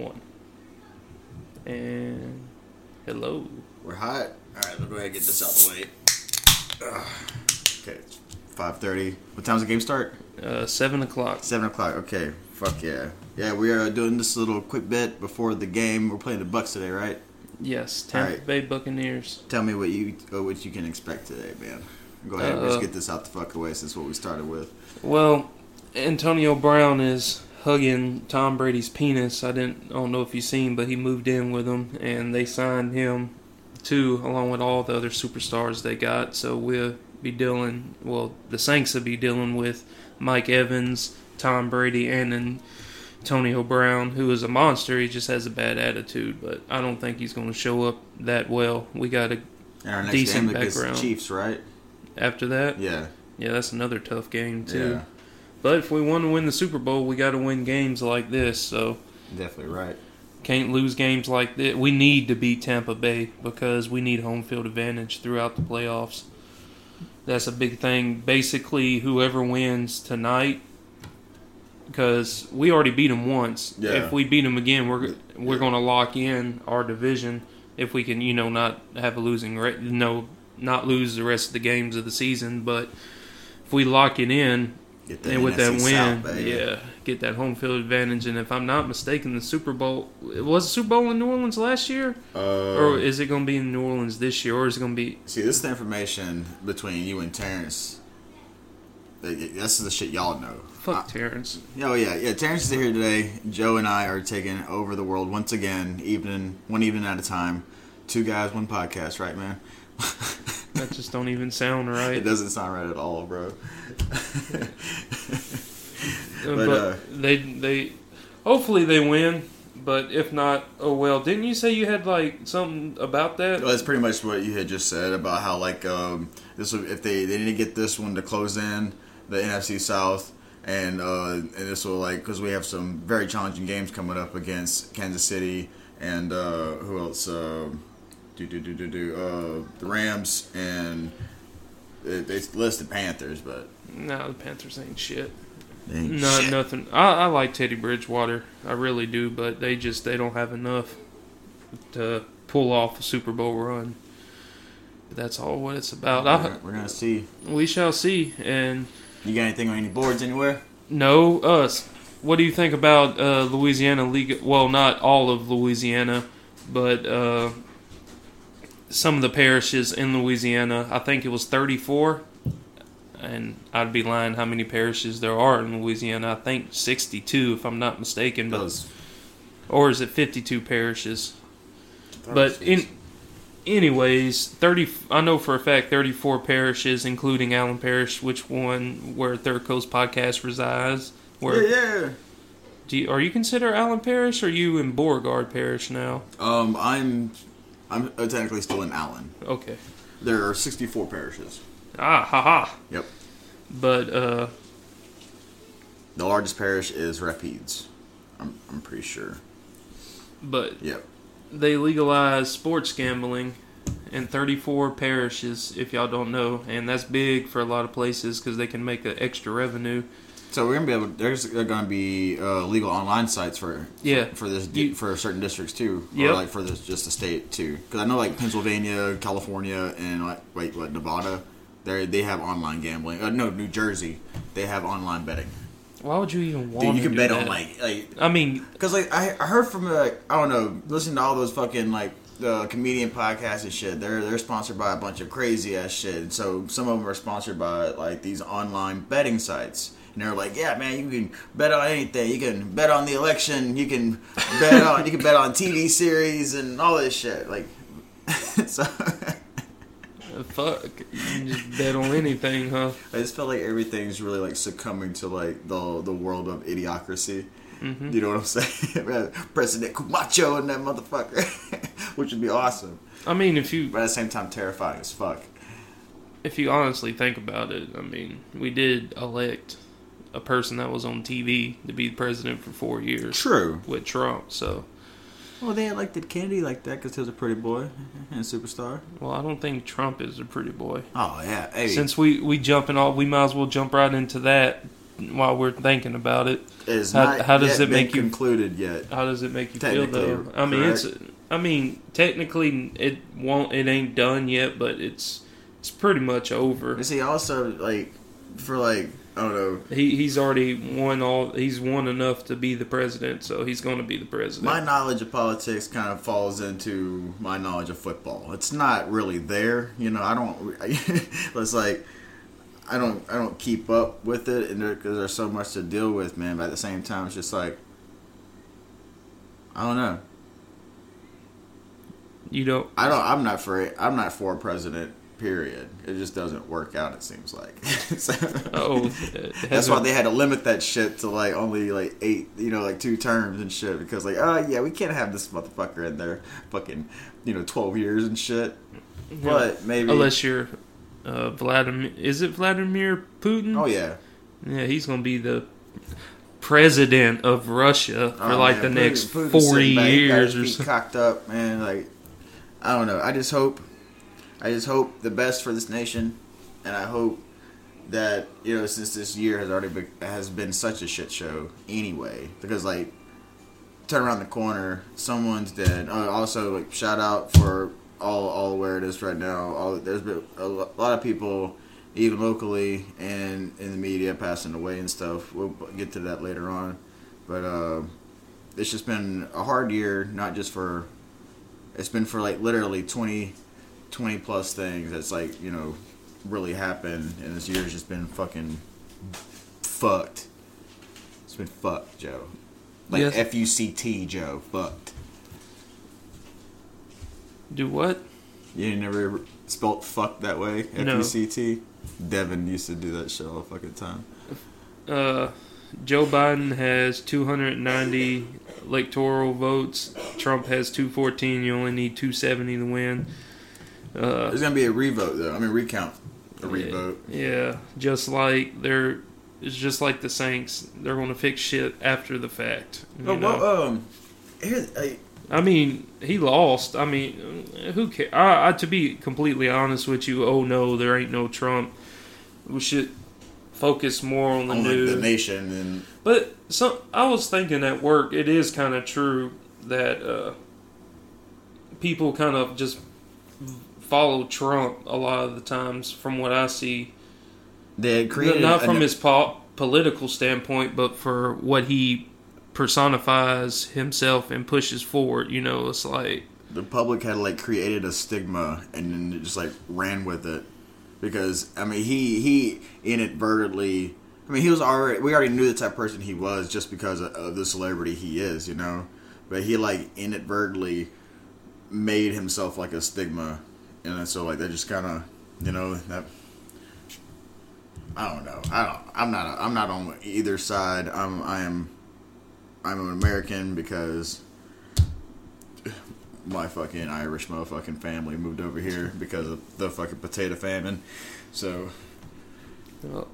one. And hello. We're hot. All right, let's go ahead and get this out the way. Ugh. Okay, it's five thirty. What time's the game start? Uh, seven o'clock. Seven o'clock. Okay, fuck yeah, yeah. We are doing this little quick bit before the game. We're playing the Bucks today, right? Yes, Tampa Alright. Bay Buccaneers. Tell me what you uh, what you can expect today, man. Go ahead. let's Uh, get this out the fuck away since what we started with. Well, Antonio Brown is hugging Tom Brady's penis. I didn't, I don't know if you've seen, but he moved in with him, and they signed him too, along with all the other superstars they got. So we'll be dealing. Well, the Saints will be dealing with Mike Evans, Tom Brady, and then Antonio Brown, who is a monster. He just has a bad attitude, but I don't think he's going to show up that well. We got a our next Decent game background. Chiefs, right? after that. Yeah. Yeah, that's another tough game too. Yeah. But if we want to win the Super Bowl, we got to win games like this. So Definitely right. can't lose games like this. We need to beat Tampa Bay because we need home field advantage throughout the playoffs. That's a big thing. Basically, whoever wins tonight, because we already beat them once. Yeah. If we beat them again, we're we're going to lock in our division. If we can, you know, not have a losing rate, no, not lose the rest of the games of the season. But if we lock it in, Get and with that win, South, yeah, get that home field advantage. And if I'm not mistaken, the Super Bowl it was the Super Bowl in New Orleans last year, Uh, or is it going to be in New Orleans this year, or is it going to be? See, this is the information between you and Terrence. This is the shit y'all know. Fuck Terrence. Oh yeah, yeah. Terrence is here today. Joe and I are taking over the world once again, evening, one evening at a time. Two guys, one podcast, right, man? That just don't even sound right. it doesn't sound right at all, bro. But, but uh, they they hopefully they win. But if not, oh well. Didn't you say you had like something about that? Well, that's pretty much what you had just said about how like um, this will, if they they need to get this one to close in the NFC South and uh, and this will like because we have some very challenging games coming up against Kansas City and uh, who else uh, do do do do do uh, the Rams and they, they listed Panthers but No, the Panthers ain't shit. they ain't No, shit. nothing. I, I like Teddy Bridgewater. I really do, but they just they don't have enough to pull off a Super Bowl run. But that's all what it's about. We're, I, gonna- we're gonna see. we shall see. And You got anything on any boards anywhere? no, us. What do you think about uh, Louisiana League? Well, not all of Louisiana, but uh, some of the parishes in Louisiana. I think it was 34. And I'd be lying how many parishes there are in Louisiana. I think 62, if I'm not mistaken. But Those. or is it 52 parishes? But in anyways, 30 I know for a fact 34 parishes including Allen Parish, which one where Third Coast podcast resides. Where yeah, yeah. do you, are you consider Allen Parish or are you in Beauregard Parish now? Um, I'm I'm uh, technically still in Allen. Okay. There are 64 parishes. Ah, ha ha. Yep. But uh The largest parish is Rapides. I'm, I'm pretty sure. but Yep. they legalized sports gambling in 34 parishes if y'all don't know and that's big for a lot of places cuz they can make an extra revenue. So we're gonna be able. There's gonna be uh, legal online sites for Yeah. for this You- for certain districts too, Yep. or like for this just the state too. Because I know like Pennsylvania, California, and like wait what Nevada, they they have online gambling. Uh, no, New Jersey, they have online betting. Why would you even want Dude, you can bet that? on like like I mean, Cause like I, I heard from like I don't know, listening to all those fucking like the comedian podcasts and shit. They're they're sponsored by a bunch of crazy ass shit. So some of them are sponsored by like these online betting sites. And they're like, yeah, man, you can bet on anything. You can bet on the election. You can bet on you can bet on TV series and all this shit. Like, so fuck, you can just bet on anything, huh? I just feel like everything's really like succumbing to like the the world of idiocracy. hmm You know what I'm saying? President Camacho and that motherfucker, which would be awesome, I mean, if you but at the same time terrifying as fuck. if you honestly think about it, I mean, we did elect a person that was on TV to be president for four years True. with Trump. So, Well, they elected Kennedy like that because he was a pretty boy and a superstar. well, I don't think Trump is a pretty boy. Oh yeah, hey. Since we we jumping all, we might as well jump right into that. while we're thinking about it, It's How- how does yet it make been you- concluded yet? how does it make you feel though? I mean, it's. I mean, technically, it won't. It ain't done yet, but it's. It's pretty much over. You see, also like for like I don't know. He he's already won all. He's won enough to be the president, so he's going to be the president. My knowledge of politics kind of falls into my knowledge of football. It's not really there, you know. I don't. it's like I don't. I don't keep up with it, and because there's so much to deal with, man. But at the same time, it's just like I don't know. you don't. I don't. I'm not for it. I'm not for president. Period. It just doesn't work out. It seems like. So- Oh, That's why they had to limit that shit to like only like eight, you know, like two terms and shit. Because like, oh yeah, we can't have this motherfucker in there, fucking, you know, twelve years and shit. But maybe. unless you're uh, Vladimir. Is it Vladimir Putin? oh yeah. Yeah, he's going to be the president of Russia for Oh, like man, the Putin- next Putin's forty back, years his or feet so. Cocked up, man. Like, I don't know. I just hope. I just hope the best for this nation, and I hope that you know since this year has already has been such a shit show anyway because like turn around the corner someone's dead. Uh, also like shout out for all all where it is right now. All there's been a lot of people even locally and in the media passing away and stuff. We'll get to that later on. But uh it's just been a hard year not just for it's been for like literally 20 20 plus things that's like you know really happened and this year's just been fucking fucked it's been fucked joe like Yes. f-u-c-t joe fucked Do what? you never spelt fuck that way No. f-u-c-t devin used to do that shit all the fucking time Uh, Joe Biden has 290 electoral votes. Trump has 214. You only need 270 to win. Uh, there's gonna be a revote though i mean recount a revote Yeah, just like they're, it's just like the Saints. They're going to fix shit after the fact. but know? well, um here I, I mean, he lost. I mean, who cares? I, I, to be completely honest with you, oh no, there ain't no Trump. We should focus more on the on news. the nation and But so I was thinking at work, it is kind of true that uh, people kind of just follow Trump a lot of the times, from what I see. they created Not from his po- political standpoint, but for what he personifies himself and pushes forward. You know, it's like the public had like created a stigma and then it just like ran with it because I mean he he inadvertently I mean he was already we already knew the type of person he was just because of, of the celebrity he is you know but he like inadvertently made himself like a stigma and so like that just kind of you know that I don't know I don't I'm not I'm not on either side I'm I am I'm an American because my fucking Irish motherfucking family moved over here because of the fucking potato famine. So well,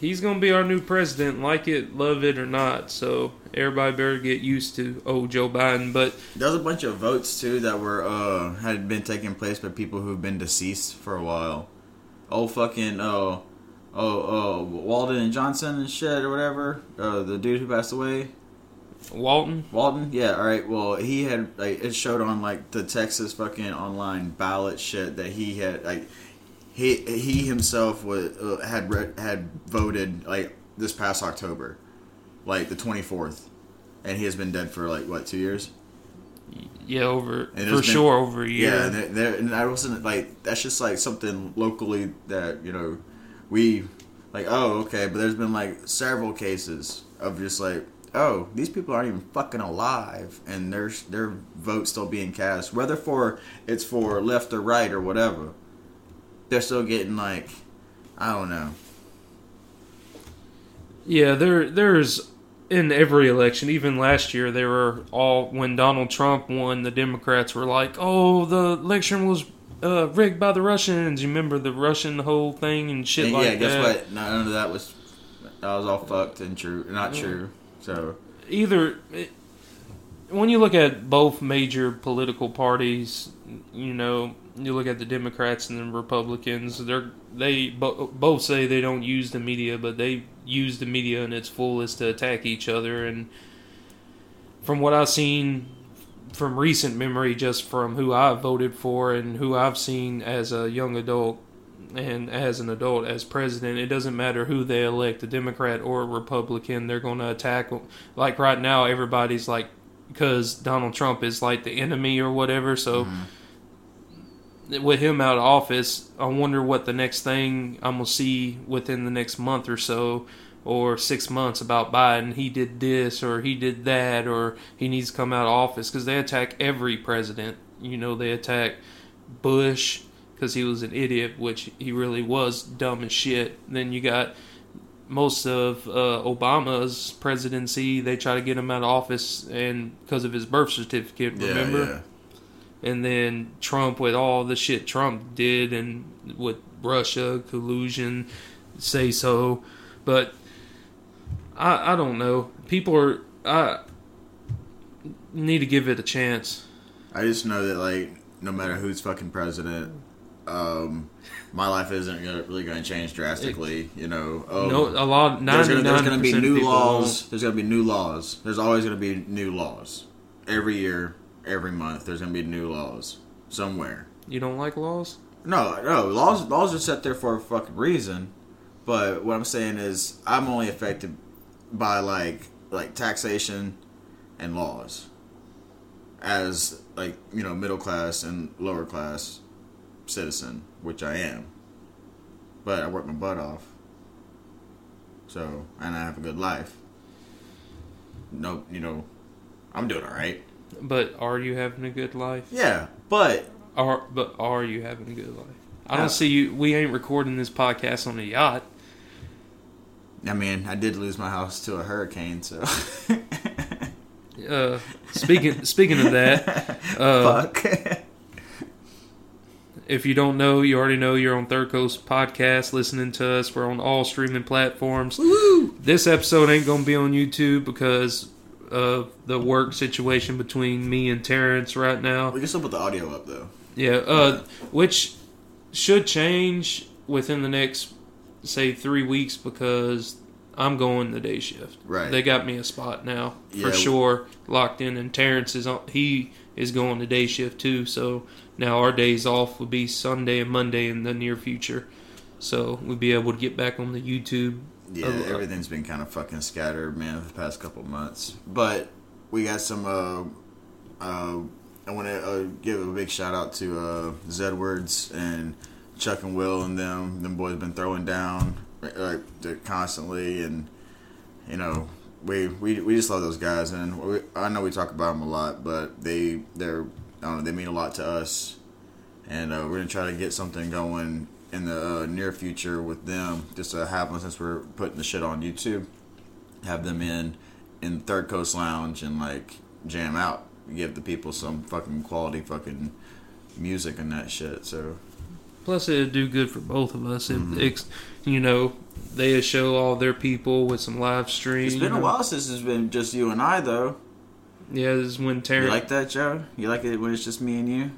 he's gonna be our new president, like it, love it or not. So everybody better get used to old Joe Biden. But there's a bunch of votes too that were uh had been taking place by people who've been deceased for a while. Oh fucking oh oh oh Walden and Johnson and shit or whatever. Uh, the dude who passed away. Walton, Walton, yeah, all right. Well, he had like it showed on like the Texas fucking online ballot shit that he had like he he himself was uh, had re- had voted like this past October, like the twenty fourth, and he has been dead for like what two years. yeah, over for been- sure over a year. Yeah, and, there- there, and I wasn't like that's just like something locally that you know we like. Oh, okay, but there's been like several cases of just like oh these people aren't even fucking alive, and there's their vote still being cast, whether for it's for left or right or whatever. They're still getting like I don't know. Yeah, there there's in every election, even last year, they were all when Donald Trump won, the Democrats were like, "Oh, the election was uh, rigged by the Russians." You remember the Russian whole thing and shit And like yeah, guess that. what? None of that was that was all fucked and true, not true. So Either it, when you look at both major political parties, you know, you look at the Democrats and the Republicans. They're they bo- both say they don't use the media, but they use the media in its fullest to attack each other. And from what I've seen from recent memory, just from who I've voted for and who I've seen as a young adult and as an adult as president, it doesn't matter who they elect, a Democrat or a Republican, they're going to attack. Like right now, everybody's like, because Donald Trump is like the enemy or whatever. So mm-hmm. With him out of office, I wonder what the next thing I'm gonna see within the next month or so, or six months about Biden. He did this or he did that, or he needs to come out of office because they attack every president. You know, they attack Bush because he was an idiot, which he really was dumb as shit. Then you got most of uh, Obama's presidency, they try to get him out of office, and because of his birth certificate, remember? Yeah, and then Trump with all the shit Trump did and with Russia collusion, say so, but I I don't know. People are I need to give it a chance. I just know that like no matter who's fucking president, um, my life isn't gonna, really going to change drastically. You know, um, no, a lot there's there's gonna be new laws. won't. There's gonna be new laws. There's always gonna be new laws every year, every month. There's gonna be new laws somewhere. You don't like laws? No, no laws. Laws are set there for a fucking reason. But what I'm saying is, I'm only affected by like like taxation and laws as like you know middle class and lower class citizen, which I am. But I work my butt off. So and I have a good life. No, you know, I'm doing all right. But are you having a good life? Yeah, but Are but are you having a good life? I don't see you. We ain't recording this podcast on a yacht. I mean, I did lose my house to a hurricane, so Uh, speaking speaking of that, uh, fuck. if you don't know, you already know you're on Third Coast Podcast listening to us. We're on all streaming platforms. This episode ain't gonna be on YouTube because of the work situation between me and Terrence right now. we can still put the audio up though. Yeah, uh, which should change within the next, say, three weeks because I'm going the day shift. Right. They got me a spot now Yeah. for sure, locked in, and Terrence is on. He is going the day shift too. So now our days off will be Sunday and Monday in the near future. So we'll be able to get back on the YouTube. Yeah, Uh, everything's been kind of fucking scattered, man, for the past couple months. But we got some. Uh, uh, I want to uh, give a big shout out to uh, Zedwards and Chuck and Will and them. Them boys been throwing down like constantly, and you know we we we just love those guys. And we, I know we talk about them a lot, but they they're I don't know they mean a lot to us. And uh, we're gonna try to get something going in the uh, near future with them, just to have them since we're putting the shit on YouTube. Have them in in Third Coast Lounge and like jam out, give the people some fucking quality fucking music and that shit. So Plus, it'd do good for both of us. If, Mm-hmm. you know, they show all their people with some live stream. it's been a while since it's been just you and I though. Yeah, this is when Terry. You like that, Joe? You like it when it's just me and you?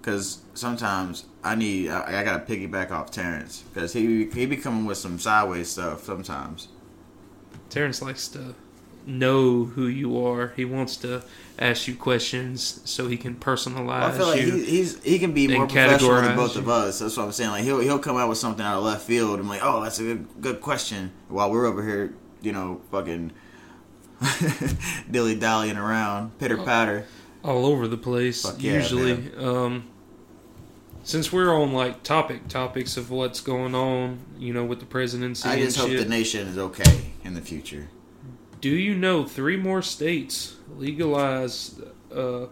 Because sometimes I need I, I gotta piggyback off Terrence because he he be coming with some sideways stuff sometimes. Terrence likes to know who you are. He wants to ask you questions so he can personalize Well, I feel like you. he, he's he can be more professional than both you. of us. That's what I'm saying. Like he'll he'll come out with something out of left field. I'm like, oh, that's a good good question. While we're over here, you know, fucking dilly dallying around, pitter patter. all over the place. Fuck yeah, usually, um, since we're on like topic topics of what's going on, you know, with the presidency I just hope shit. the nation is okay in the future. Do you know three more states legalized uh,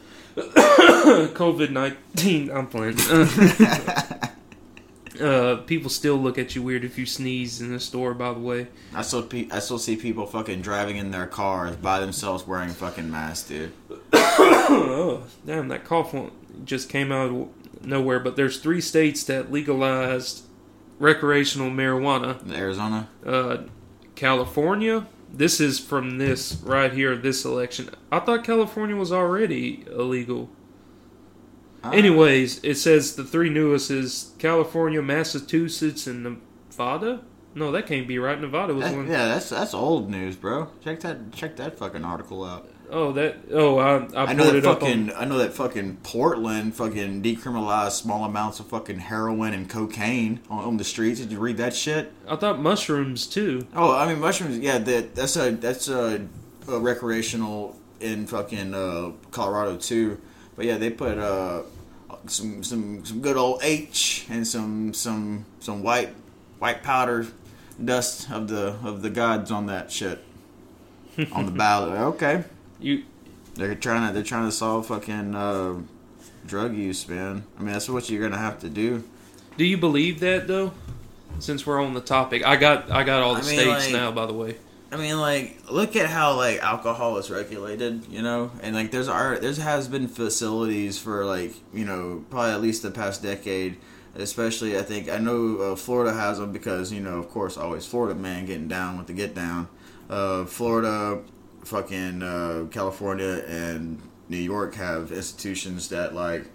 COVID nineteen? I'm playing. uh, people still look at you weird if you sneeze in the store. By the way, I still pe- I still see people fucking driving in their cars by themselves wearing fucking masks, dude. oh, damn, that cough just came out nowhere. But there's three states that legalized recreational marijuana. Arizona. Uh, California. This is from this right here, this election. I thought California was already illegal. Ah. Anyways, it says the three newest is California, Massachusetts, and Nevada. No, that can't be right. Nevada was That- one. yeah, that's that's old news, bro. Check that check that fucking article out. Oh, that. Oh, I I, I know that fucking on. I know that fucking Portland fucking decriminalized small amounts of fucking heroin and cocaine on, on the streets. Did you read that shit? I thought mushrooms too. Oh, I mean mushrooms. Yeah, that that's a that's a, a recreational in fucking uh, Colorado too. But yeah, they put uh, some some some good old H and some some some white white powder dust of the of the gods on that shit on the ballot. Okay, You they're trying to they're trying to solve fucking uh, drug use, man. I mean that's what you're gonna have to do. do you believe that though? Since we're on the topic, I got I got all the I mean, states like- now. By the way, I mean, like, look at how like alcohol is regulated, you know, and like there's our there's has been facilities for like you know probably at least the past decade, especially I think I know uh, Florida has them because you know of course always Florida man getting down with the get down, uh, Florida, fucking uh, California and New York have institutions that like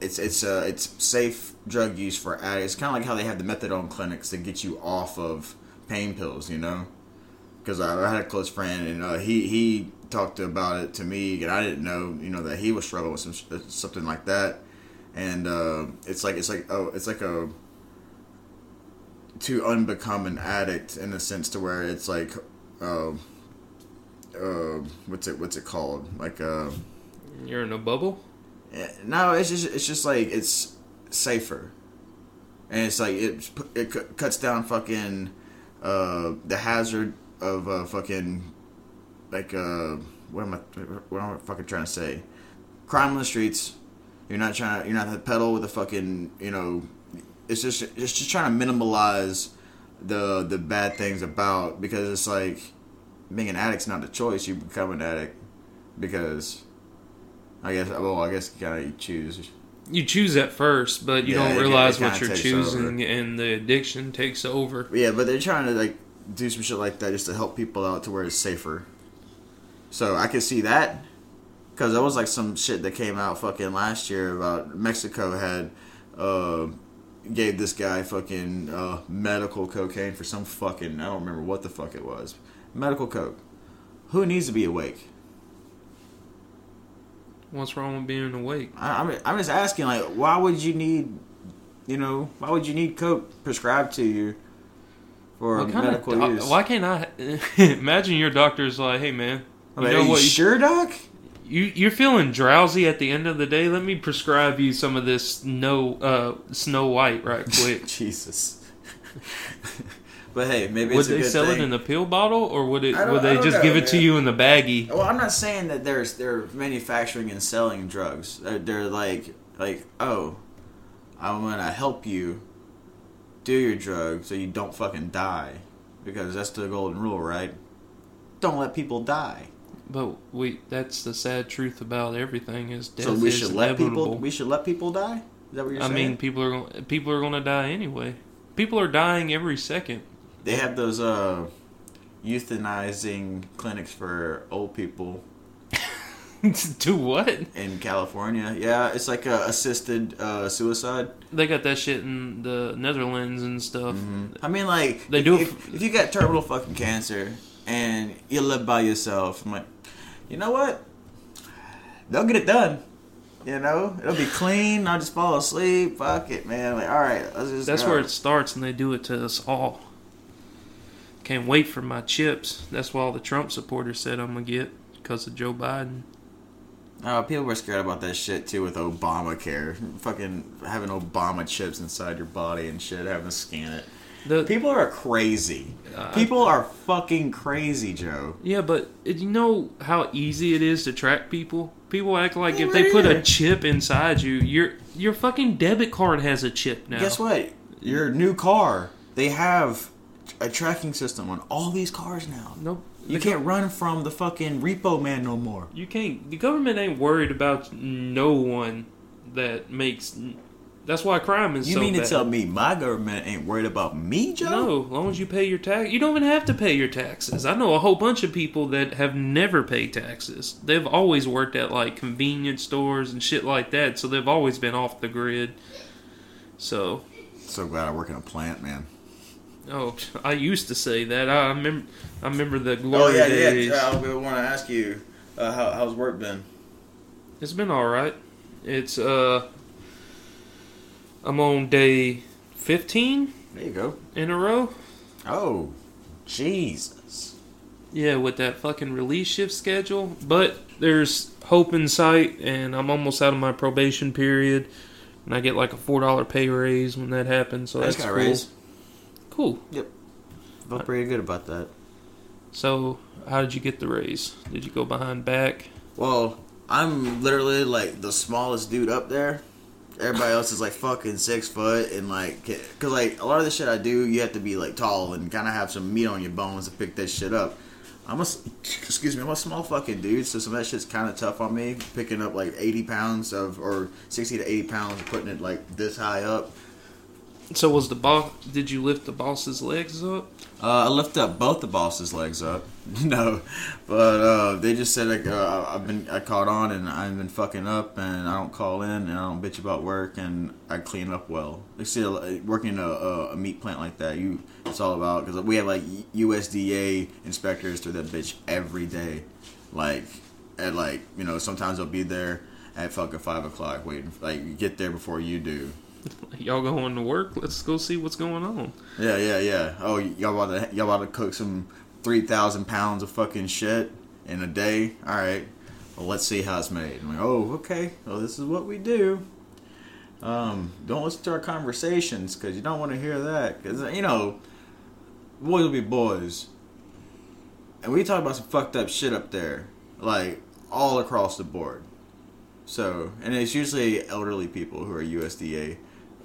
it's it's uh it's safe drug use for addicts. It's kind of like how they have the methadone clinics to get you off of pain pills, you know. Because I, had a close friend and uh, he he talked about it to me, and I didn't know you know that he was struggling with some something like that. And uh, it's like it's like oh it's like a to unbecome an addict in a sense to where it's like uh, uh, what's it what's it called like uh you're in a bubble. Eh, No, it's just it's just like it's safer, and it's like it it cu- cuts down fucking uh the hazard of uh fucking like uh what am I what am I fucking trying to say? Crime on the streets. You're not trying to you're not to peddle with a fucking you know. It's just it's just trying to minimalize the the bad things about because it's like being an addict's not a choice. You become an addict because I guess. Well, I guess kind of you choose. You choose at first, but you Yeah, don't realize what you're choosing, and the addiction takes over. Yeah, but they're trying to like do some shit like that just to help people out to where it's safer. So I can see that because there was like some shit that came out fucking last year about Mexico had uh, gave this guy fucking uh, medical cocaine for some fucking I don't remember what the fuck it was. Medical coke. Who needs to be awake? What's wrong with being awake? I, I'm I'm just asking like why would you need you know why would you need coke prescribed to you for What kind of medical doc- use? why can't I imagine your doctor's like, "Hey man, you like, know are you sure, doc? You you're feeling drowsy at the end of the day. Let me prescribe you some of this no uh, Snow White right quick." Jesus. but hey, maybe would it's a they good sell thing. it in a pill bottle, or would it would they just know, give it to you in the baggie? Well, I'm not saying that there's they're manufacturing and selling drugs. They're, they're like like oh, I'm gonna help you do your drug so you don't fucking die because that's the golden rule, right? Don't let people die. But we that's the sad truth about everything is death so we is should let inevitable. people we should let people die. Is that what you're I saying? I mean, people are people are going to die anyway. People are dying every second. They have those uh euthanizing clinics for old people Do what? in California. Yeah, it's like a assisted uh, suicide. They got that shit in the Netherlands and stuff. I mean, like They do it If, if you got terminal fucking cancer and you live by yourself, I'm like, you know what? They'll get it done. You know, it'll be clean. I'll just fall asleep. Fuck it, man. Like, all right, let's just. That's go. where it starts, and they do it to us all. Can't wait for my chips. That's what all the Trump supporters said I'm gonna get because of Joe Biden. Oh, people were scared about that shit too with Obamacare. Fucking having Obama chips inside your body and shit, having to scan it. The, People are crazy. Uh, People are fucking crazy, Joe. yeah, but you know how easy it is to track people. People act like Yeah, if they put a chip inside you, your your fucking debit card has a chip now. Guess what? Your new car, they have a tracking system on all these cars now. Nope. You can't run from the fucking repo man no more. You can't. The government ain't worried about no one that makes. That's why crime is You so mean bad. to tell me my government ain't worried about me, Joe? No, as long as you pay your tax, you don't even have to pay your taxes. I know a whole bunch of people that have never paid taxes. They've always worked at like convenience stores and shit like that, so they've always been off the grid. So So glad I work in a plant, man. Oh, I used to say that. I remember. I remember the Oh glory yeah, days. yeah. I want to ask you, uh, how, how's work been? It's been all right. It's uh, I'm on day fifteen There you go. in a row. Oh, Jesus. Yeah, with that fucking release shift schedule. But there's hope in sight, and I'm almost out of my probation period, and I get like a four dollar pay raise when that happens. So I that's just cool. raise. Cool. Yep. Felt pretty good about that. So, how did you get the raise? Did you go behind back? Well, I'm literally like the smallest dude up there. Everybody else is like fucking six foot and like, cause like a lot of the shit I do, you have to be like tall and kind of have some meat on your bones to pick that shit up. I'm a, excuse me, I'm a small fucking dude, so some of that shit's kind of tough on me. Picking up like 80 pounds of, or 60 to 80 pounds, putting it like this high up. So was the boss? Did you lift the boss's legs up? Uh, I lift up both the boss's legs up. no, but uh, they just said like uh, I've been I caught on and I've been fucking up and I don't call in and I don't bitch about work and I clean up well. Like see, working a, a, meat plant like that, you it's all about because we have like USDA inspectors through that bitch every day. Like at like you know sometimes they'll be there at fucking five o'clock waiting like you get there before you do. Y'all going to work? Let's go see what's going on. Yeah, yeah, yeah. Oh, y'all about to y'all about to cook some three thousand pounds of fucking shit in a day? All right. Well, let's see how it's made. Like, oh, okay. Well, this is what we do. Um, don't listen to our conversations because you don't want to hear that. Because you know, boys will be boys, and we talk about some fucked up shit up there, like all across the board. So, and it's usually elderly people who are USDA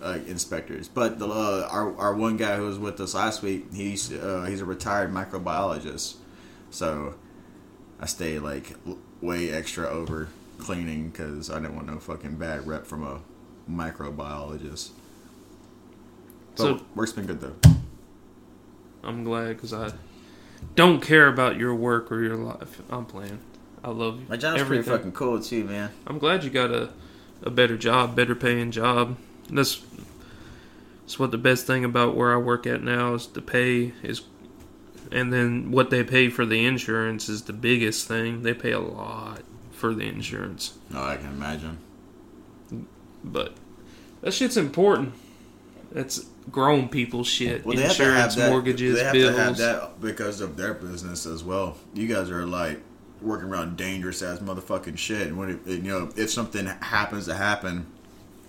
uh, inspectors. But the, uh, our our one guy who was with us last week, he's uh, he's a retired microbiologist. So I stay like way extra over cleaning because I didn't want no fucking bad rep from a microbiologist. But So- work's been good though. I'm glad because I don't care about your work or your life. I'm playing. I love you. My job's Everything. pretty fucking cool too, man. I'm glad you got a, a better job, better paying job. That's that's what the best thing about where I work at now is the pay is, and then what they pay for the insurance is the biggest thing. They pay a lot for the insurance, No, I can imagine. but that shit's important. That's grown people shit. Well, they have to have insurance, that. mortgages, they have bills. to have that because of their business as well. You guys are like working around dangerous ass motherfucking shit. And when it, you know, if something happens to happen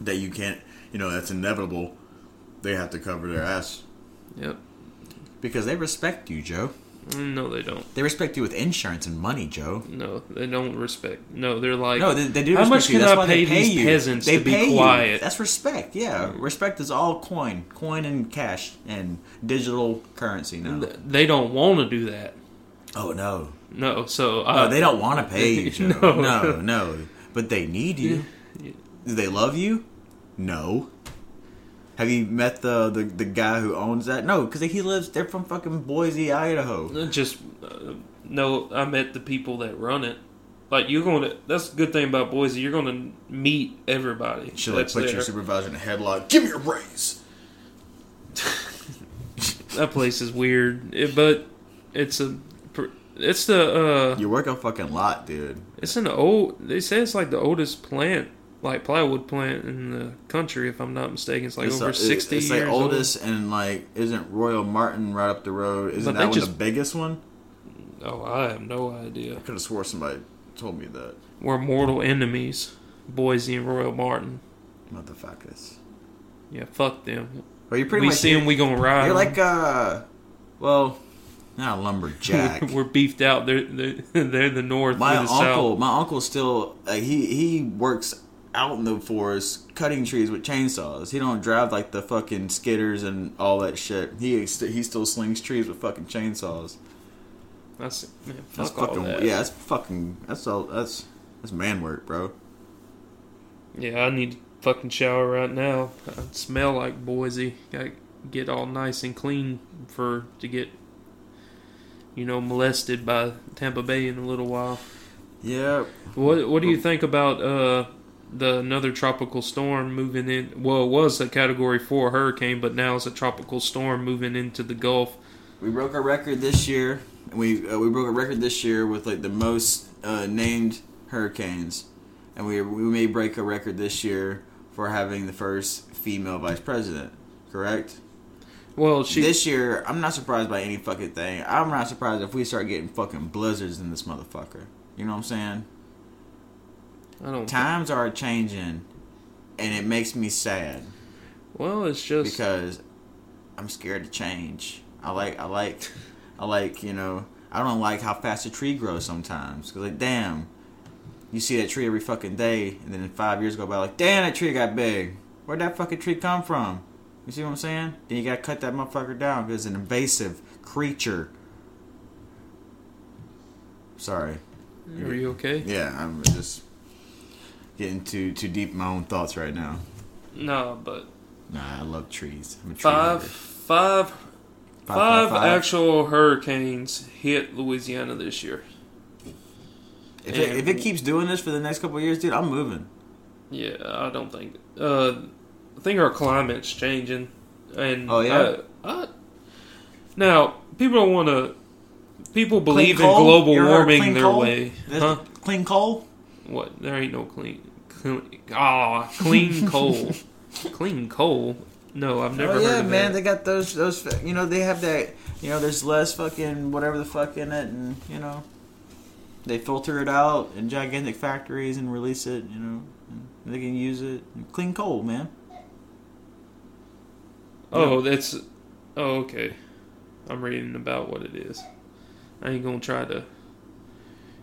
that you can't, you know, that's inevitable, they have to cover their ass Yep. because they respect you, Joe. No, they don't. They respect you with insurance and money, Joe. No, they don't respect. No, they're like. No, they, they do. How respect much you. can That's I they pay these you. peasants they to be pay you. quiet? That's respect. Yeah, respect is all coin, coin and cash and digital currency now. They don't want to do that. Oh no, No, so No, uh, they don't want to pay you, Joe. No. no. no, But they need you. Do they love you? No. Have you met the, the, the guy who owns that? No, because he lives. They're from fucking Boise, Idaho. just uh, no. I met the people that run it. Like you're going to. That's the good thing about Boise. You're going to meet everybody. Should like put there. your supervisor in a headlock. Give me a raise. That place is weird, It- but it's a. It's the. uh You work a fucking lot, dude. It's an old. They say it's like the oldest plant, like plywood plant in the country. If I'm not mistaken, it's like it's over a- sixty It's years like oldest and like isn't Roy O. Martin right up the road? Isn't But that one just- the biggest one? old. Oh, I have no idea. I could have swore somebody told me that. We're mortal enemies, Boise and Roy O. Martin. Motherfuckers. Yeah, fuck them. Well, you're pretty we much see them, we gonna ride. You're like uh, well, not a lumberjack. We're beefed out. They're they're, they're the north. my the uncle, south. my uncle still like he he works out in the forest cutting trees with chainsaws. He don't drive like the fucking skidders and all that shit. He he still slings trees with fucking chainsaws. That's man, That's fuck all fucking that. yeah. That's fucking that's all that's that's man work, bro. Yeah, I need to fucking shower right now. I smell like Boise. Got get all nice and clean for to get you know molested by Tampa Bay in a little while. Yeah, What what do you think about uh the another tropical storm moving in. Well, it was a Category Four hurricane, but now it's a tropical storm moving into the Gulf. We broke a record this year. We uh, we broke a record this year with like the most uh, named hurricanes, and we we may break a record this year for having the first female vice president. Correct. Well, she this year, I'm not surprised by any fucking thing. I'm not surprised if we start getting fucking blizzards in this motherfucker. You know what I'm saying? I don't. Times are changing, and it makes me sad Well, it's just because I'm scared to change. I like, I like, I like, you know, I don't like how fast a tree grows sometimes. Cause like, damn, you see that tree every fucking day, and then five years go by, like, damn, that tree got big. Where'd that fucking tree come from? You see what I'm saying? Then you gotta cut that motherfucker down because it's an invasive creature. Sorry. Are you okay? Yeah, I'm just getting too too deep in my own thoughts right now. No, but Nah, I love trees. I'm a tree five, five, Five, five five, actual hurricanes hit Louisiana this year. If it, if it keeps doing this for the next couple of years, dude, I'm moving. Yeah, I don't think. Uh, I think our climate's changing, and Oh, yeah? I, I, now people don't want to. People believe in global You ever heard of warming their coal? way, huh? Clean coal? What? There ain't no clean. Clean ah, clean coal. clean coal. No, I've never oh yeah, man, that. they got those those. You know, they have that. You know, there's less fucking whatever the fuck in it, and you know, they filter it out in gigantic factories and release it. You know, and they can use it. Clean coal, man. Oh, that's. Oh, okay. I'm reading about what it is. I ain't gonna try to.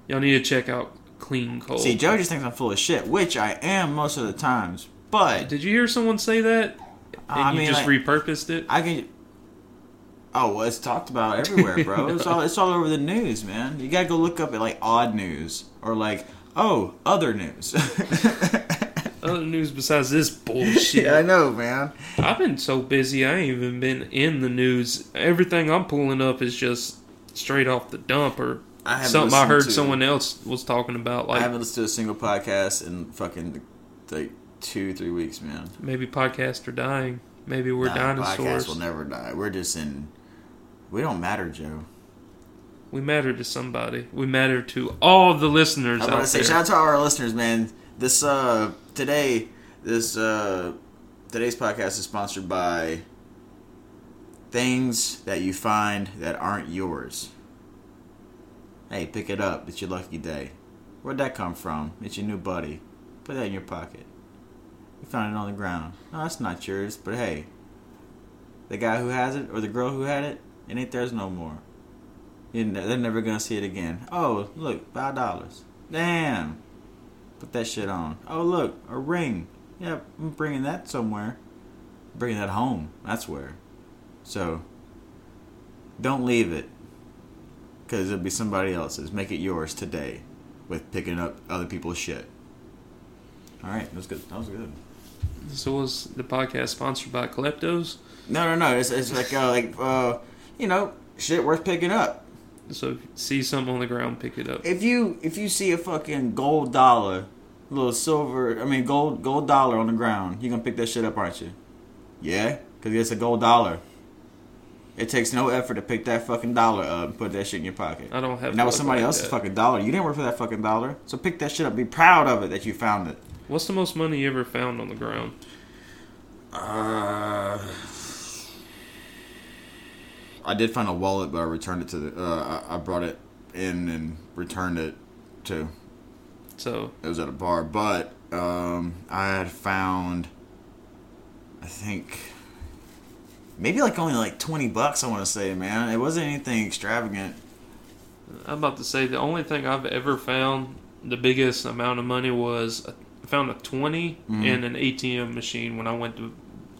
Y'all need to check out clean coal. See, Joe just thinks I'm full of shit, which I am most of the times. But Did you hear someone say that? And I you mean, just like, repurposed it? I can. Oh, well, it's talked about everywhere, bro. It's all it's all over the news, man. You gotta go look up at like odd news or like oh other news. Other news besides this bullshit. yeah, I know, man. I've been so busy, I ain't even been in the news. Everything I'm pulling up is just straight off the dump or I haven't something I heard to- someone else was talking about. I Like haven't listened to a single podcast in fucking like two, three weeks, man. maybe podcasts are dying. Maybe we're Nah, dinosaurs. Podcasts will never die. We're just in. We don't matter, Joe. We matter to somebody. We matter to all the listeners I was about to say, there. shout out to all our listeners, man. This uh today, this uh today's podcast is sponsored by things that you find that aren't yours. Hey, pick it up. It's your lucky day. Where'd that come from? It's your new buddy. Put that in your pocket. You found it on the ground. No, that's not yours, but hey, the guy who has it or the girl who had it, it ain't theirs no more. They're never gonna see it again. Oh, look, five dollars. Damn. Put that shit on. Oh, look, a ring. Yep, I'm bringing that somewhere. bringing that home. That's where. So, don't leave it. Because it'll be somebody else's. Make it yours today with picking up other people's shit. Alright, that was good. That was good. So was the podcast sponsored by Kleptos? No, no, no. It's, it's like, uh, like uh, you know, shit worth picking up. So see something on the ground, pick it up. if you if you see a fucking gold dollar, little silver, I mean gold gold dollar on the ground, you gonna pick that shit up, aren't you? Yeah, because it's a gold dollar. It takes no effort to pick that fucking dollar up and put that shit in your pocket. I don't have. And that was somebody like else's that. fucking dollar. You didn't work for that fucking dollar, so pick that shit up. Be proud of it that you found it. What's the most money you ever found on the ground? Uh, I did find a wallet, but I returned it to the. Uh, I, I brought it in and returned it to So it was at a bar, but um, I had found, I think, maybe like only like twenty bucks. I want to say, man, it wasn't anything extravagant. I'm about to say the only thing I've ever found the biggest amount of money was I found a 20 Mhm. in an ATM machine when I went to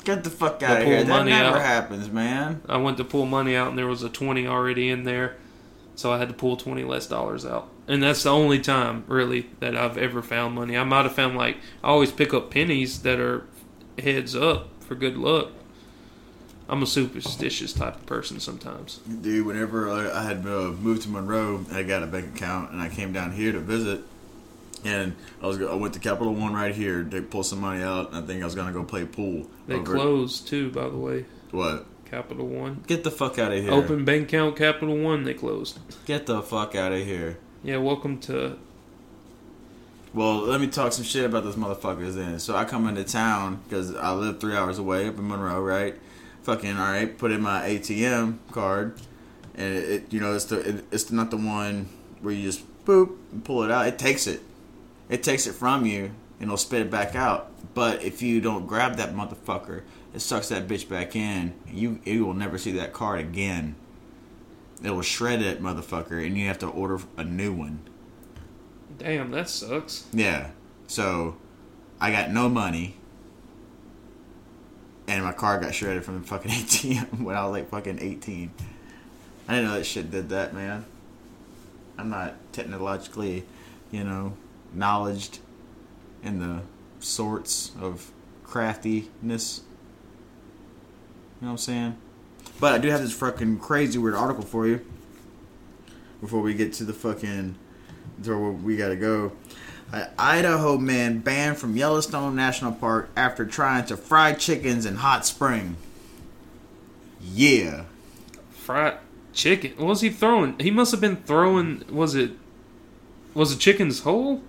Get the fuck out of here! That never out. happens, man. I went to pull money out and there was a 20 already in there. So I had to pull 20 less dollars out. And that's the only time really that I've ever found money. I might have found like I always pick up pennies that are heads up for good luck. I'm a superstitious type of person sometimes. Dude, whenever I had uh, moved to Monroe, I got a bank account, and I came down here to visit. And I was I went to Capital One right here. They pulled some money out. And I think I was gonna go play pool. They over- closed too, by the way. What? Capital One. Get the fuck out of here. Open bank account, Capital One, they closed. Get the fuck out of here. Yeah, welcome to. Well, let me talk some shit about those motherfuckers then. So I come into town because I live three hours away up in Monroe, right? Fucking all right. Put in my ATM card, and it, it you know it's the it, it's not the one where you just boop and pull it out. It takes it. It takes it from you and it'll spit it back out. But if you don't grab that motherfucker, it sucks that bitch back in. And you you will never see that card again. It will shred it, motherfucker, and you have to order a new one. Damn, that sucks. Yeah. So I got no money. And my car got shredded from the fucking ATM when I was like fucking 18. I didn't know that shit did that, man. I'm not technologically, you know, knowledged in the sorts of craftiness. You know what I'm saying? But I do have this fucking crazy weird article for you. Before we get to the fucking to where we gotta go. An Idaho man banned from Yellowstone National Park after trying to fry chickens in hot spring. Yeah. Fried chicken. What was he throwing? He must have been throwing. Was it? Was the chickens whole?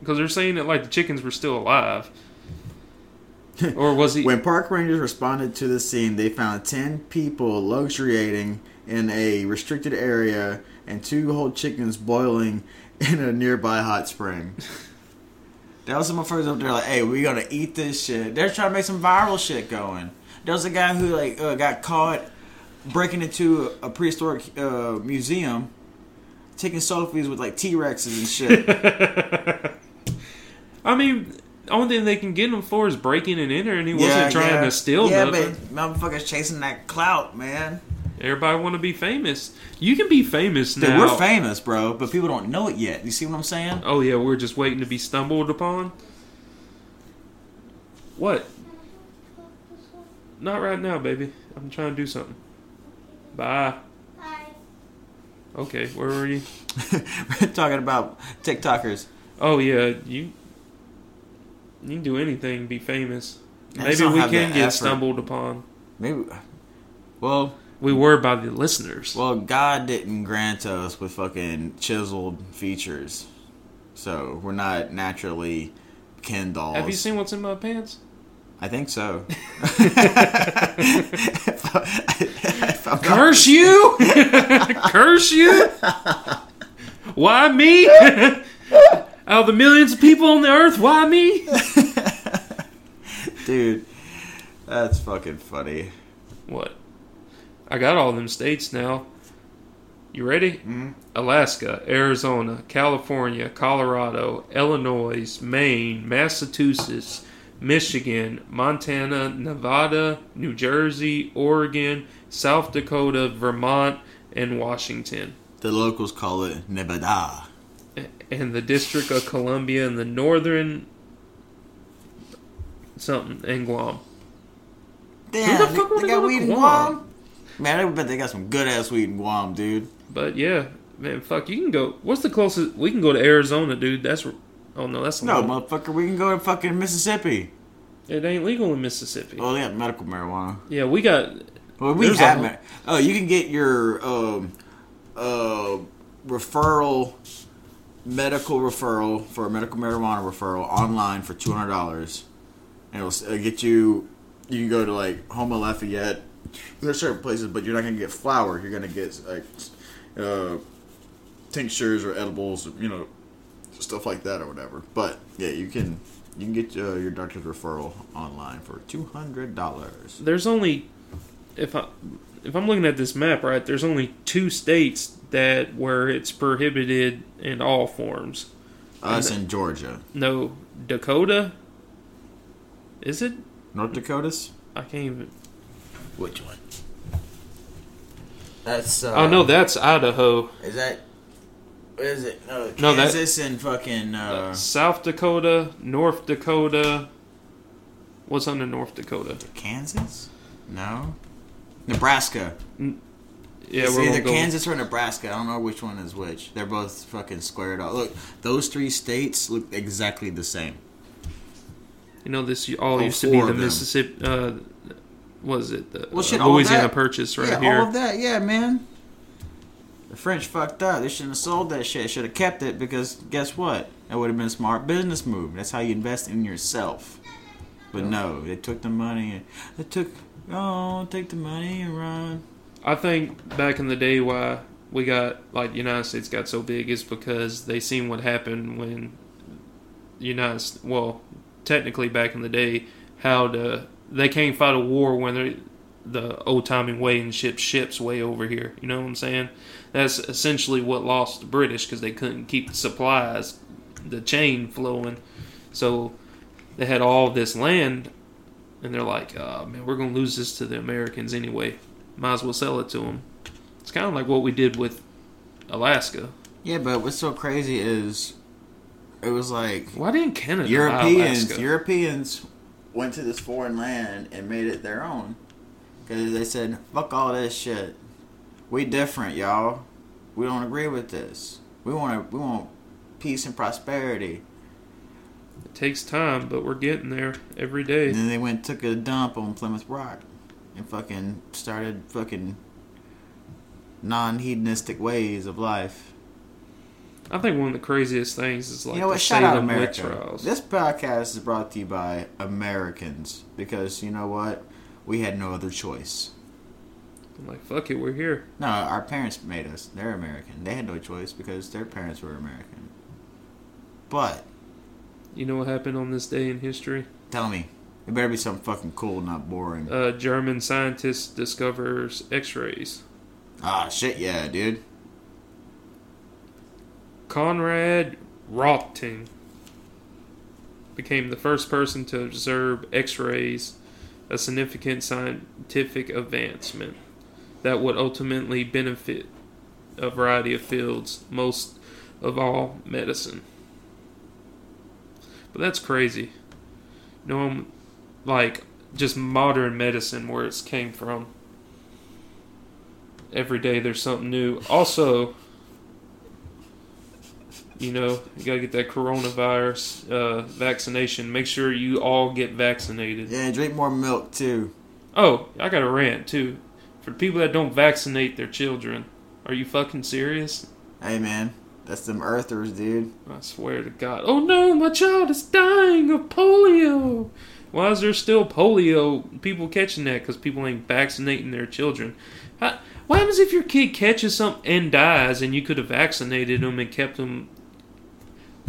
Because they're saying that like the chickens were still alive. Or was he? When park rangers responded to the scene, they found 10 people luxuriating in a restricted area and two whole chickens boiling in a nearby hot spring. That was some motherfuckers up there like, hey, we gonna eat this shit. They're trying to make some viral shit going. There was a guy who like uh, got caught breaking into a prehistoric uh, museum, taking selfies with like T Rexes and shit. I mean, only thing they can get him for is breaking and entering. He wasn't trying to steal yeah, nothing. but motherfuckers chasing that clout, man. Everybody want to be famous. You can be famous Dude, now. we're famous, bro, but people don't know it yet. You see what I'm saying? Oh yeah, we're just waiting to be stumbled upon. What? Not right now, baby. I'm trying to do something. Bye. Okay, where were you? we're talking about TikTokers. Oh yeah, you. You can do anything, be famous. Maybe we can get effort. stumbled upon. Maybe. Well, We were by the listeners. well, God didn't grant us with fucking chiseled features, so we're not naturally Ken dolls. Have you seen what's in my pants? I think so. If I'm not- Curse you! Curse you! Why me? Out of the millions of people on the earth, why me? dude, that's fucking funny. What? I got all them states now. You ready? Mhm. Alaska, Arizona, California, Colorado, Illinois, Maine, Massachusetts, Michigan, Montana, Nevada, New Jersey, Oregon, South Dakota, Vermont, and Washington. The locals call it Nevada. and the District of Columbia and the Northern something and Guam. Damn, Who the fuck they wanna got weed in Guam? Guam? Man, I bet they got some good ass weed in Guam, dude. But yeah, man, fuck, you can go. What's the closest? We can go to Arizona, dude. That's oh no, that's No, long. motherfucker, we can go to fucking Mississippi. It ain't legal in Mississippi. Oh, they got medical marijuana. Yeah, we got. Well, we have. oh, you can get your um, uh, referral, medical referral for a medical marijuana referral online for two hundred dollars, and it'll, it'll get you. You can go to like Houma Lafayette. There's certain places, but you're not gonna get flour. You're gonna get like uh, tinctures or edibles, you know, stuff like that or whatever. But yeah, you can you can get uh, your doctor's referral online for two hundred dollars. There's only if I if I'm looking at this map right, there's only two states that where it's prohibited in all forms. Us in Georgia. No, Dakota. Is it? North Dakotas? I can't even. Which one? That's uh, Oh no, that's Idaho. Is that what is it? No, No, that- Kansas and fucking uh, South Dakota, North Dakota. What's under North Dakota? Kansas? No. Nebraska. Yeah, it's we're either. Kansas or Nebraska. I don't know which one is which. They're both fucking squared off. Look, those three states look exactly the same. You know, this all All used to be the. Mississippi. Uh, was it the Well, shit, uh, Louisiana Purchase right yeah, here? all of that. Yeah, man. The French fucked up. They shouldn't have sold that shit. Should have kept it because guess what? That would have been a smart business move. That's how you invest in yourself. But no, they took the money. And, they took. Oh, take the money and run. I think back in the day why we got like the United States got so big is because they seen what happened when United well technically back in the day how the they can't fight a war when they're the old timey way and ship ships way over here. You know what I'm saying? That's essentially what lost the British because they couldn't keep the supplies, the chain flowing. So they had all this land, and they're like, oh, man, we're gonna lose this to the Americans anyway. Might as well sell it to them. It's kind of like what we did with Alaska. Yeah, but what's so crazy is it was like Why didn't Canada Europeans. Europeans went to this foreign land and made it their own because they said, "Fuck all this shit. We different, y'all. We don't agree with this. We want. We want peace and prosperity." It takes time, but we're getting there every day. And then they went and took a dump on Plymouth Rock and fucking started fucking non-hedonistic ways of life. I think one of the craziest things is like you know the what? Shout out America. trials. This podcast is brought to you by Americans because you know what? We had no other choice. I'm like, fuck it, we're here. No, our parents made us. They're American. They had no choice because their parents were American. But You know what happened on this day in history? tell me, it better be something fucking cool, not boring. Uh, German scientist discovers X-rays. ah, shit, yeah, dude. Conrad Rothting became the first person to observe X-rays, a significant scientific advancement that would ultimately benefit a variety of fields, most of all medicine. But that's crazy. You know, um, like just modern medicine where it's came from. Every day there's something new. Also, you know, you gotta get that coronavirus uh, vaccination. Make sure you all get vaccinated. Yeah, drink more milk too. Oh, I got a rant too. For people that don't vaccinate their children, are you fucking serious? Hey, man, that's them earthers, dude. I swear to God. Oh no, my child is dying of polio. Why is there still polio? People catching that because people ain't vaccinating their children. How, what happens if your kid catches something and dies, and you could have vaccinated them and kept them?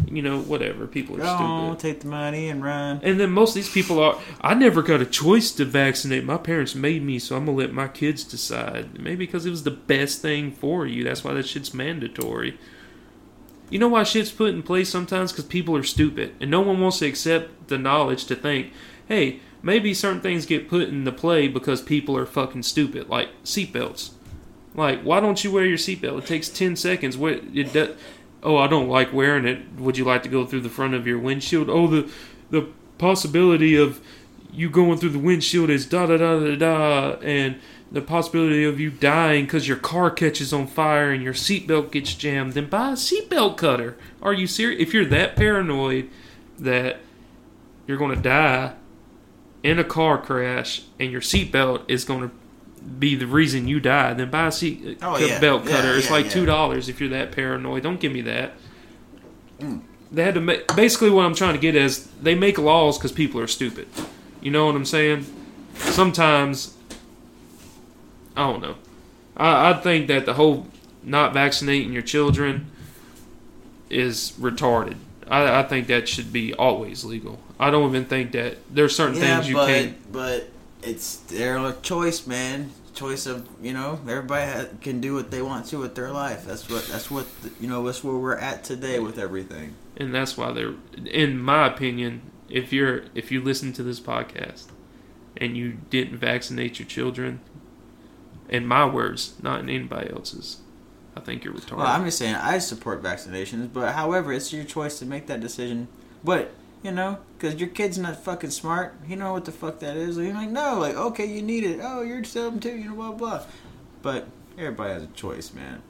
You know, whatever. People are Go on, stupid. take the money and run. And then most of these people are. I never got a choice to vaccinate. My parents made me, so I'm gonna let my kids decide. Maybe because it was the best thing for you. That's why that shit's mandatory. You know why shit's put in place sometimes? Because people are stupid, and no one wants to accept the knowledge to think, hey, maybe certain things get put into play because people are fucking stupid, like seatbelts. Like, why don't you wear your seatbelt? It takes ten seconds. What it does? Oh, I don't like wearing it. Would you like to go through the front of your windshield? Oh, the the possibility of you going through the windshield is da da da da da, and the possibility of you dying because your car catches on fire and your seatbelt gets jammed. Then buy a seatbelt cutter. Are you serious? If you're that paranoid that you're going to die in a car crash and your seatbelt is going to be the reason you die, then buy a seat Oh, cut- yeah. belt Yeah, cutter. it's yeah, like two dollars if you're that paranoid. Don't give me that. Mm. They had to make basically what I'm trying to get is they make laws because people are stupid. You know what I'm saying? Sometimes I don't know. I, I think that the whole not vaccinating your children is retarded. I, I think that should be always legal. I don't even think that there's certain Yeah, things you but can't. but it's their choice, man. Choice of you know everybody ha- can do what they want to with their life. That's what that's what you know. That's where we're at today with everything. and that's why they're in my opinion if you're if you listen to this podcast and you didn't vaccinate your children in my words not in anybody else's i think you're retarded Well, I'm just saying I support vaccinations, but however, it's your choice to make that decision. But you know, because your kid's not fucking smart, he know what the fuck that is. You're like, no, like okay, you need it. Oh, you're seven too. You know, blah blah. But Everybody has a choice, man.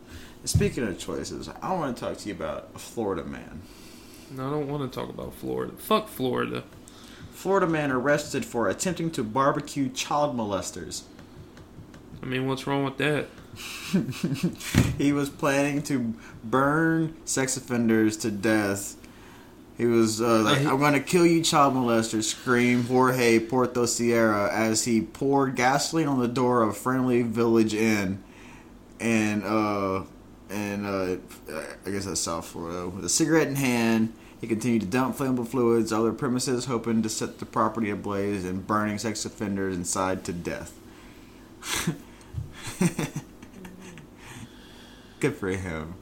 Speaking of choices, I want to talk to you about a Florida man. No, I don't want to talk about Florida. Fuck Florida. Florida man arrested for attempting to barbecue child molesters. I mean, what's wrong with that? he was planning to burn sex offenders to death. He was uh, like, "I'm going to kill you, child molester!" Scream Jorge Porto Sierra as he poured gasoline on the door of Friendly Village Inn, and uh, and uh, I guess that's South Florida. With a cigarette in hand, he continued to dump flammable fluids all over premises, hoping to set the property ablaze and burning sex offenders inside to death. Good for him.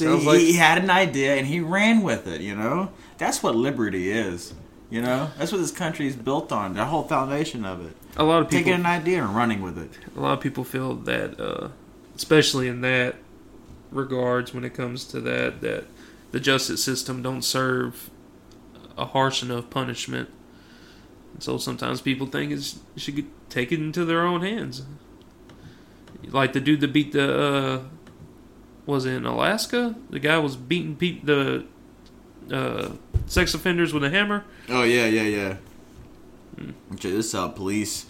See, Sounds he, like- he had an idea and he ran with it. You know, that's what liberty is. You know, that's what this country is built on. The whole foundation of it. A lot of people, Taking an idea and running with it. a lot of people feel that, uh, especially in that regards, when it comes to that, that the justice system don't serve a harsh enough punishment. And so sometimes people think it should get taken into their own hands. Like the dude that beat the uh, was in Alaska. The guy was beating pe- the uh, sex offenders with a hammer. Oh yeah, yeah, yeah. Hmm. Check this out. Police.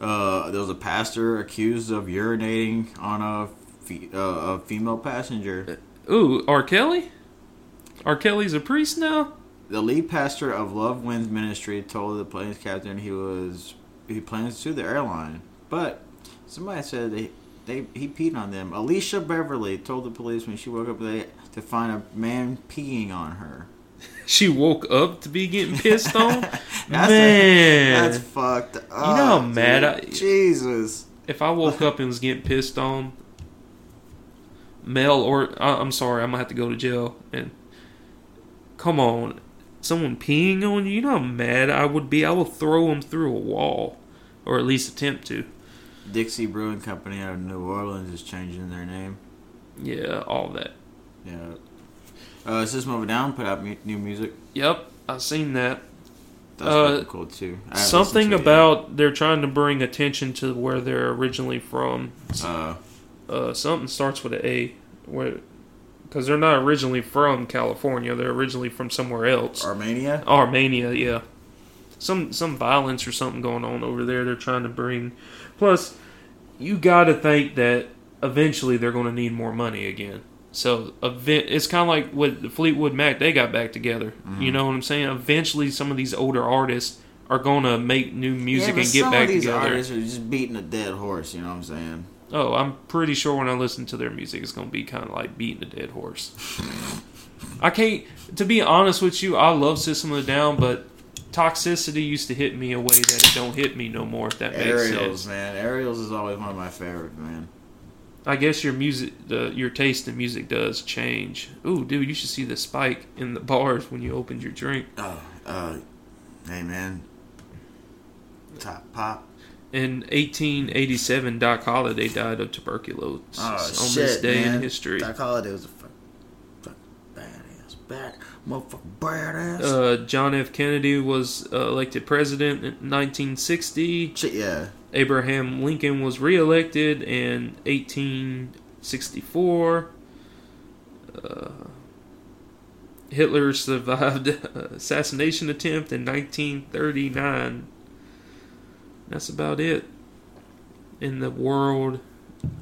Uh, there was a pastor accused of urinating on a, fe- uh, a female passenger. Ooh, R. Kelly. R. Kelly's a priest now. The lead pastor of Love Wins Ministry told the plane's captain he was he plans to sue the airline, but somebody said they, they he peed on them. Alicia Beverly told the police when she woke up they, to find a man peeing on her. She woke up to be getting pissed on. That's Man, That's fucked up. You know how mad. I- Jesus. if I woke up and was getting pissed on, male or I- I'm sorry, I'm gonna have to go to jail. And come on, someone peeing on you, you know how mad I would be. I will throw them through a wall, or at least attempt to. Dixie Brewing Company out of New Orleans is changing their name. Yeah, all that. Yeah. Uh, System of a Down put out mu- new music. Yep, I seen that. That's Uh, cool too. Something to about they're trying to bring attention to where they're originally from. yet. Uh, Uh, something starts with an A, where because they're not originally from California, they're originally from somewhere else. Armenia. Armenia, yeah. Some some violence or something going on over there. They're trying to bring. Plus, you got to think that eventually they're going to need more money again. So event, it's kind of like with Fleetwood Mac. They got back together. Mm-hmm. You know what I'm saying? Eventually, some of these older artists are going to make new music yeah, and get some back of these together. artists are just beating a dead horse. You know what I'm saying? Oh, I'm pretty sure when I listen to their music, it's going to be kind of like beating a dead horse. I can't, to be honest with you, I love System of a Down, but toxicity used to hit me a way that it don't hit me no more. If that makes Aerials, sense. man. Aerials is always one of my favorites, man. I guess your music, the, your taste in music does change. Ooh, dude, you should see the spike in the bars when you opened your drink. Oh, uh, hey, man. Top pop. In 1887, Doc Holliday died of tuberculosis Oh, on shit, this day man. in history. Doc Holliday was a badass, bad, motherfucking badass. Uh, John F. Kennedy was uh, elected president in 1960. Yeah. Abraham Lincoln was reelected in 1864. Uh, Hitler survived assassination attempt in 1939. That's about it in the world.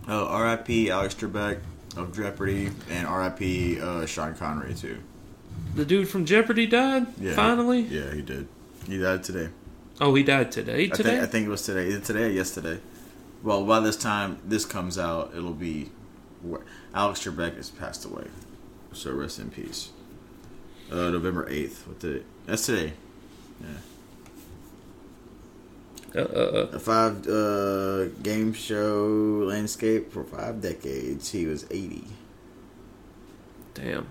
Oh, R.I.P. Alex Trebek of Jeopardy, and R.I.P. Uh, Sean Connery too. The dude from Jeopardy died. Yeah, Finally. Yeah, he did. He died today. Oh, he died today. I Today. think, I think it was today. Either today or yesterday. Well, by this time this comes out, it'll be Alex Trebek has passed away. So rest in peace. Uh, November eighth. What the? That's today. uh, uh, uh, A five uh, game show landscape for five decades. He was eighty. damn.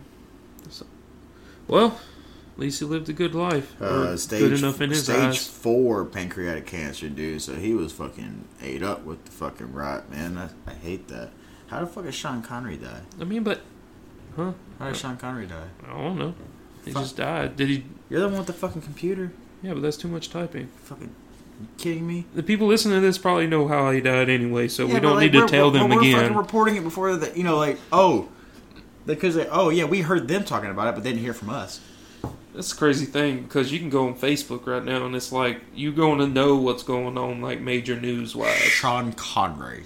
So- well, at least he lived a good life. Uh, stage good enough in his stage eyes. four pancreatic cancer, dude. So he was fucking ate up with the fucking rot, man. I, I hate that. How the fuck did Sean Connery die? I mean, but huh? How did Sean Connery die? I don't know. He Fuck. just died. Did he? You're the one with the fucking computer. Yeah, but that's too much typing. Fucking You kidding me? The people listening to this probably know how he died anyway, so we Yeah, but, don't like, need to we're- tell we're- them we're again. fucking reporting it before that. You know, like oh, because they, oh yeah, we heard them talking about it, but they didn't hear from us. That's a crazy thing because you can go on Facebook right now and it's like you're going to know what's going on, like major news wise. Sean Connery.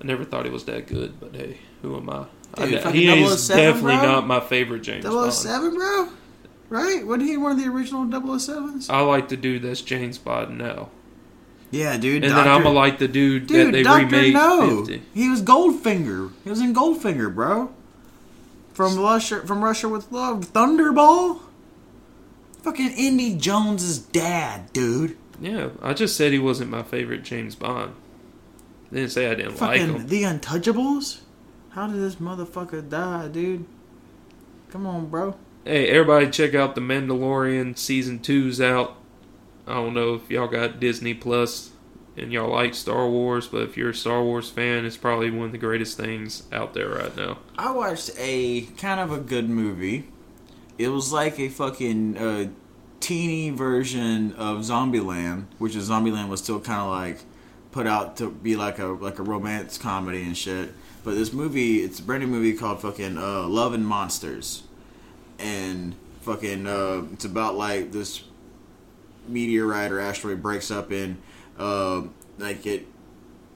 I never thought he was that good, but hey, who am I? I Dude, d- fucking he is oh definitely bro? not my favorite James oh Bond. 007, bro. Right? Wasn't he one of the original 007s? I like the dude that's James Bond now, Yeah, dude. and then I'm like the dude, that Dude, they Doctor remade. No. 50. He was Goldfinger. He was in Goldfinger, bro. From Russia, from Russia with Love, Thunderball. Fucking Indy Jones's dad, dude. Yeah, I just said he wasn't my favorite James Bond. didn't say I didn't like him. The Untouchables. How did this motherfucker die, dude? Come on, bro. Hey, everybody, check out the Mandalorian season two's out. I don't know if y'all got Disney Plus and y'all like Star Wars, but if you're a Star Wars fan, it's probably one of the greatest things out there right now. I watched a kind of a good movie. It was like a fucking uh, teeny version of Zombieland, which is Zombieland was still kind of like put out to be like a like a romance comedy and shit. But this movie, it's a brand new movie called fucking uh, Love and Monsters, and fucking uh, it's about like this meteorite or asteroid breaks up and uh, like it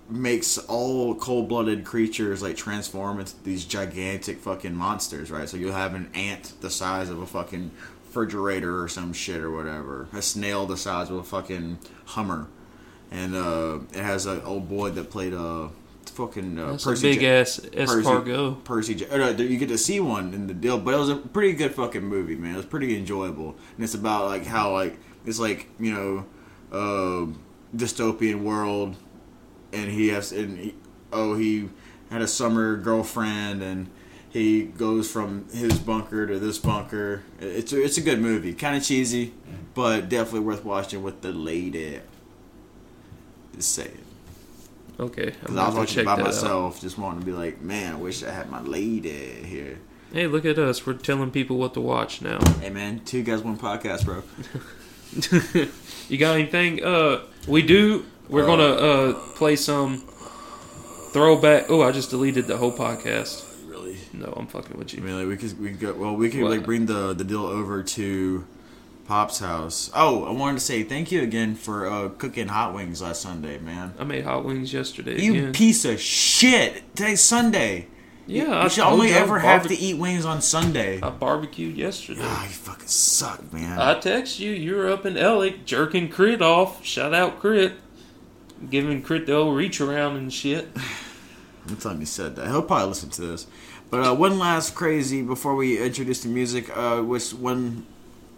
makes all cold-blooded creatures like transform into these gigantic fucking monsters, right? So you'll have an ant the size of a fucking refrigerator or some shit or whatever, a snail the size of a fucking Hummer, and uh, it has an old boy that played a fucking uh, That's Percy a big ass escargot. Percy. Ja- uh, you get to see one in the deal, but it was a pretty good fucking movie, man. It was pretty enjoyable, and it's about like how like it's like you know, uh, dystopian world, and he has and he, oh he had a summer girlfriend and. He goes from his bunker to this bunker. It's a, it's a good movie, kind of cheesy, but definitely worth watching with the lady. Just saying. Okay, Because I'm was watching by that out. myself, just wanting to be like, man, I wish I had my lady here. Hey, look at us. We're telling people what to watch now. Hey, man, two guys, one podcast, bro. you got anything? Uh, we do. We're gonna uh play some throwback. Oh, I just deleted the whole podcast. Really? No, I'm fucking with I you. mean, like, we could, we could go, well, we could, What? like, bring the, the deal over to Pop's house. Oh, I wanted to say thank you again for uh, cooking hot wings last Sunday, man. I made hot wings yesterday. You again. piece of shit! Today's Sunday. Yeah, you I should only ever have to eat wings on Sunday. I barbecued yesterday. Ah, you fucking suck, man. I text you. You were up in Ellick jerking Crit off. Shout out Crit. Giving Crit the old reach around and shit. One time you said that. He'll probably listen to this. But uh, one last crazy before we introduce the music, uh, was one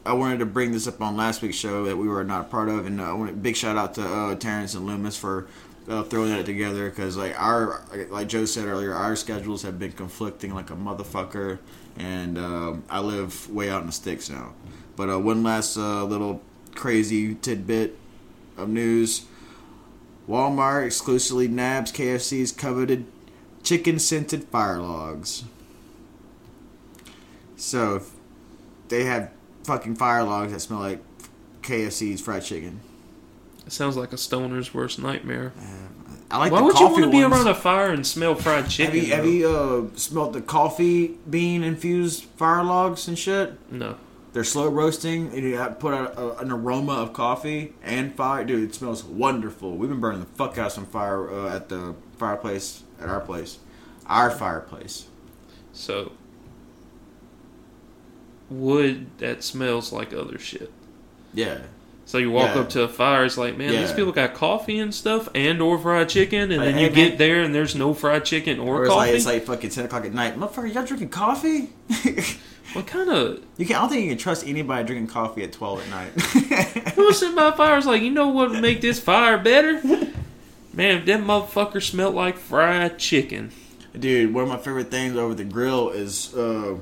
I wanted to bring this up on last week's show that we were not a part of, and uh, big shout out to uh, Terrence and Loomis for uh, throwing that together because like our like Joe said earlier, our schedules have been conflicting like a motherfucker, and um I live way out in the sticks now. But uh, one last uh, little crazy tidbit of news. Walmart exclusively nabs KFC's coveted chicken scented fire logs. So they have fucking fire logs that smell like KFC's fried chicken. It sounds like a stoner's worst nightmare. I like Why would you want to be ones. around a fire and smell fried chicken? Have you have you uh, smelled the coffee bean infused fire logs and shit? No. They're slow roasting, and you put out a, an aroma of coffee and fire. Dude, it smells wonderful. We've been burning the fuck out of some fire uh, at the fireplace at our place, our fireplace. So, wood that smells like other shit. Yeah, So you walk Yeah. up to a fire, it's like, man, these people got coffee and stuff, and or fried chicken, and Like, then hey, you man. get there and there's no fried chicken or, or coffee. like it's like fucking ten o'clock at night. Motherfucker, y'all drinking coffee? what kind of? you can. I don't think you can trust anybody drinking coffee at twelve at night. Who's sitting by a fire? It's like, you know what would make this fire better? Man, if that motherfucker smelled like fried chicken. Dude, one of my favorite things over the grill is uh,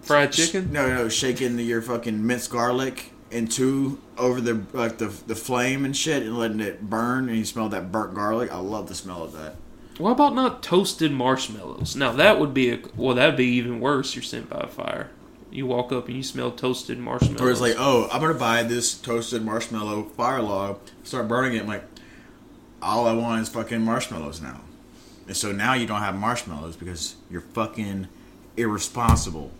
Fried sh- chicken? no, no, shaking your fucking minced garlic into over the like the the flame and shit, and letting it burn, and you smell that burnt garlic. I love the smell of that. What about not toasted marshmallows? Now that would be a well, that'd be even worse. You're sent by a fire. you walk up and you smell toasted marshmallows. Or it's like, oh, I'm gonna buy this toasted marshmallow fire log, start burning it. I'm like, all I want is fucking marshmallows now. And so now you don't have marshmallows because you're fucking irresponsible.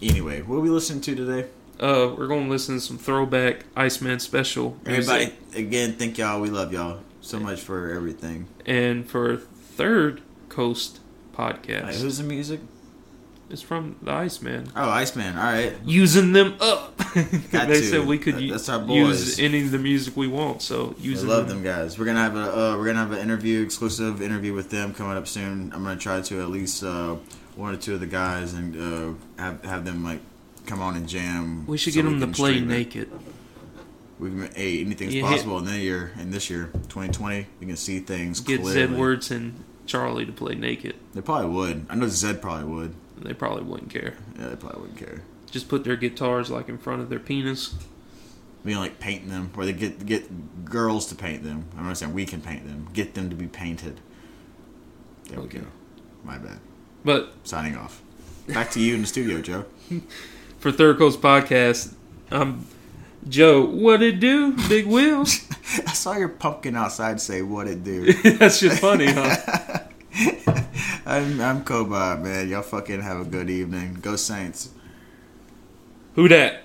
Anyway, what are we listening to today? uh, we're going to listen to some throwback Iceman special music. Everybody, again, thank y'all. We love y'all so much for everything. And for third coast podcast, who's the music? it's from the Iceman. Oh, Iceman. All right. Using them up. They said we could That- u- that's our use any of the music we want. So use. love them guys. We're gonna have a uh, we're gonna have an interview, exclusive interview with them coming up soon. I'm gonna try to at least uh, one or two of the guys and uh, have have them like come on and jam. We should so get them to play stream it. naked. We can, hey, anything's Yeah. possible in this year. In this year, 2020, you can see things Get clearly. Zed Words and Charlie to play naked. They probably would. I know Zed probably would. They probably wouldn't care. Yeah, they probably wouldn't care. Just put their guitars like in front of their penis. We can like paint them, or they get get girls to paint them. I'm not saying we can paint them. Get them to be painted. There Okay. we go. My bad. But Signing off. Back to you in the studio, Joe. for Third Coast Podcast, I'm Joe. What it do? Big wheels. I saw your pumpkin outside say what it do. That's just funny, huh? I'm I'm Kobi, man. Y'all fucking have a good evening. Go Saints. Who that?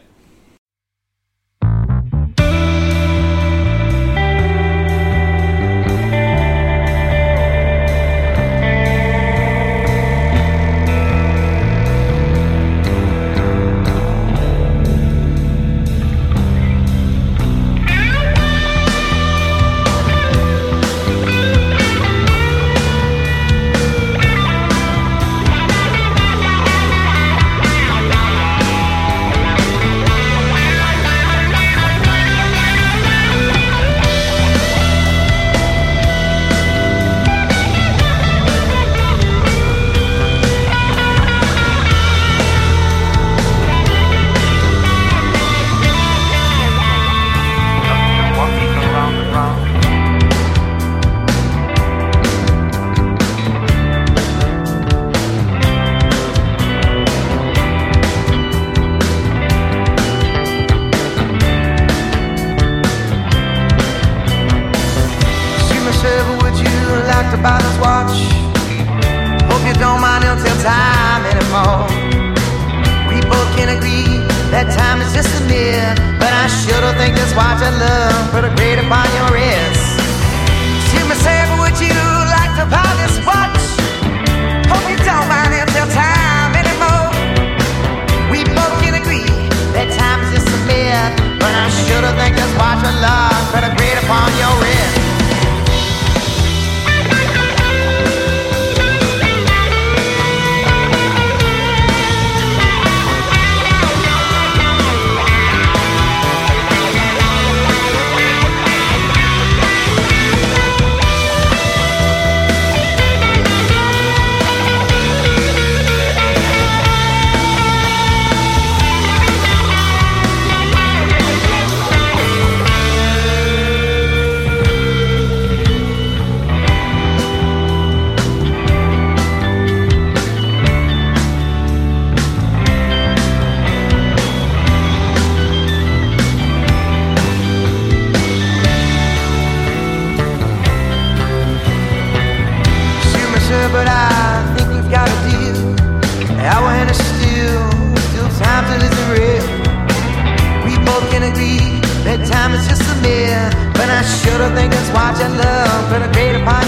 Don't think this watch I love put a great upon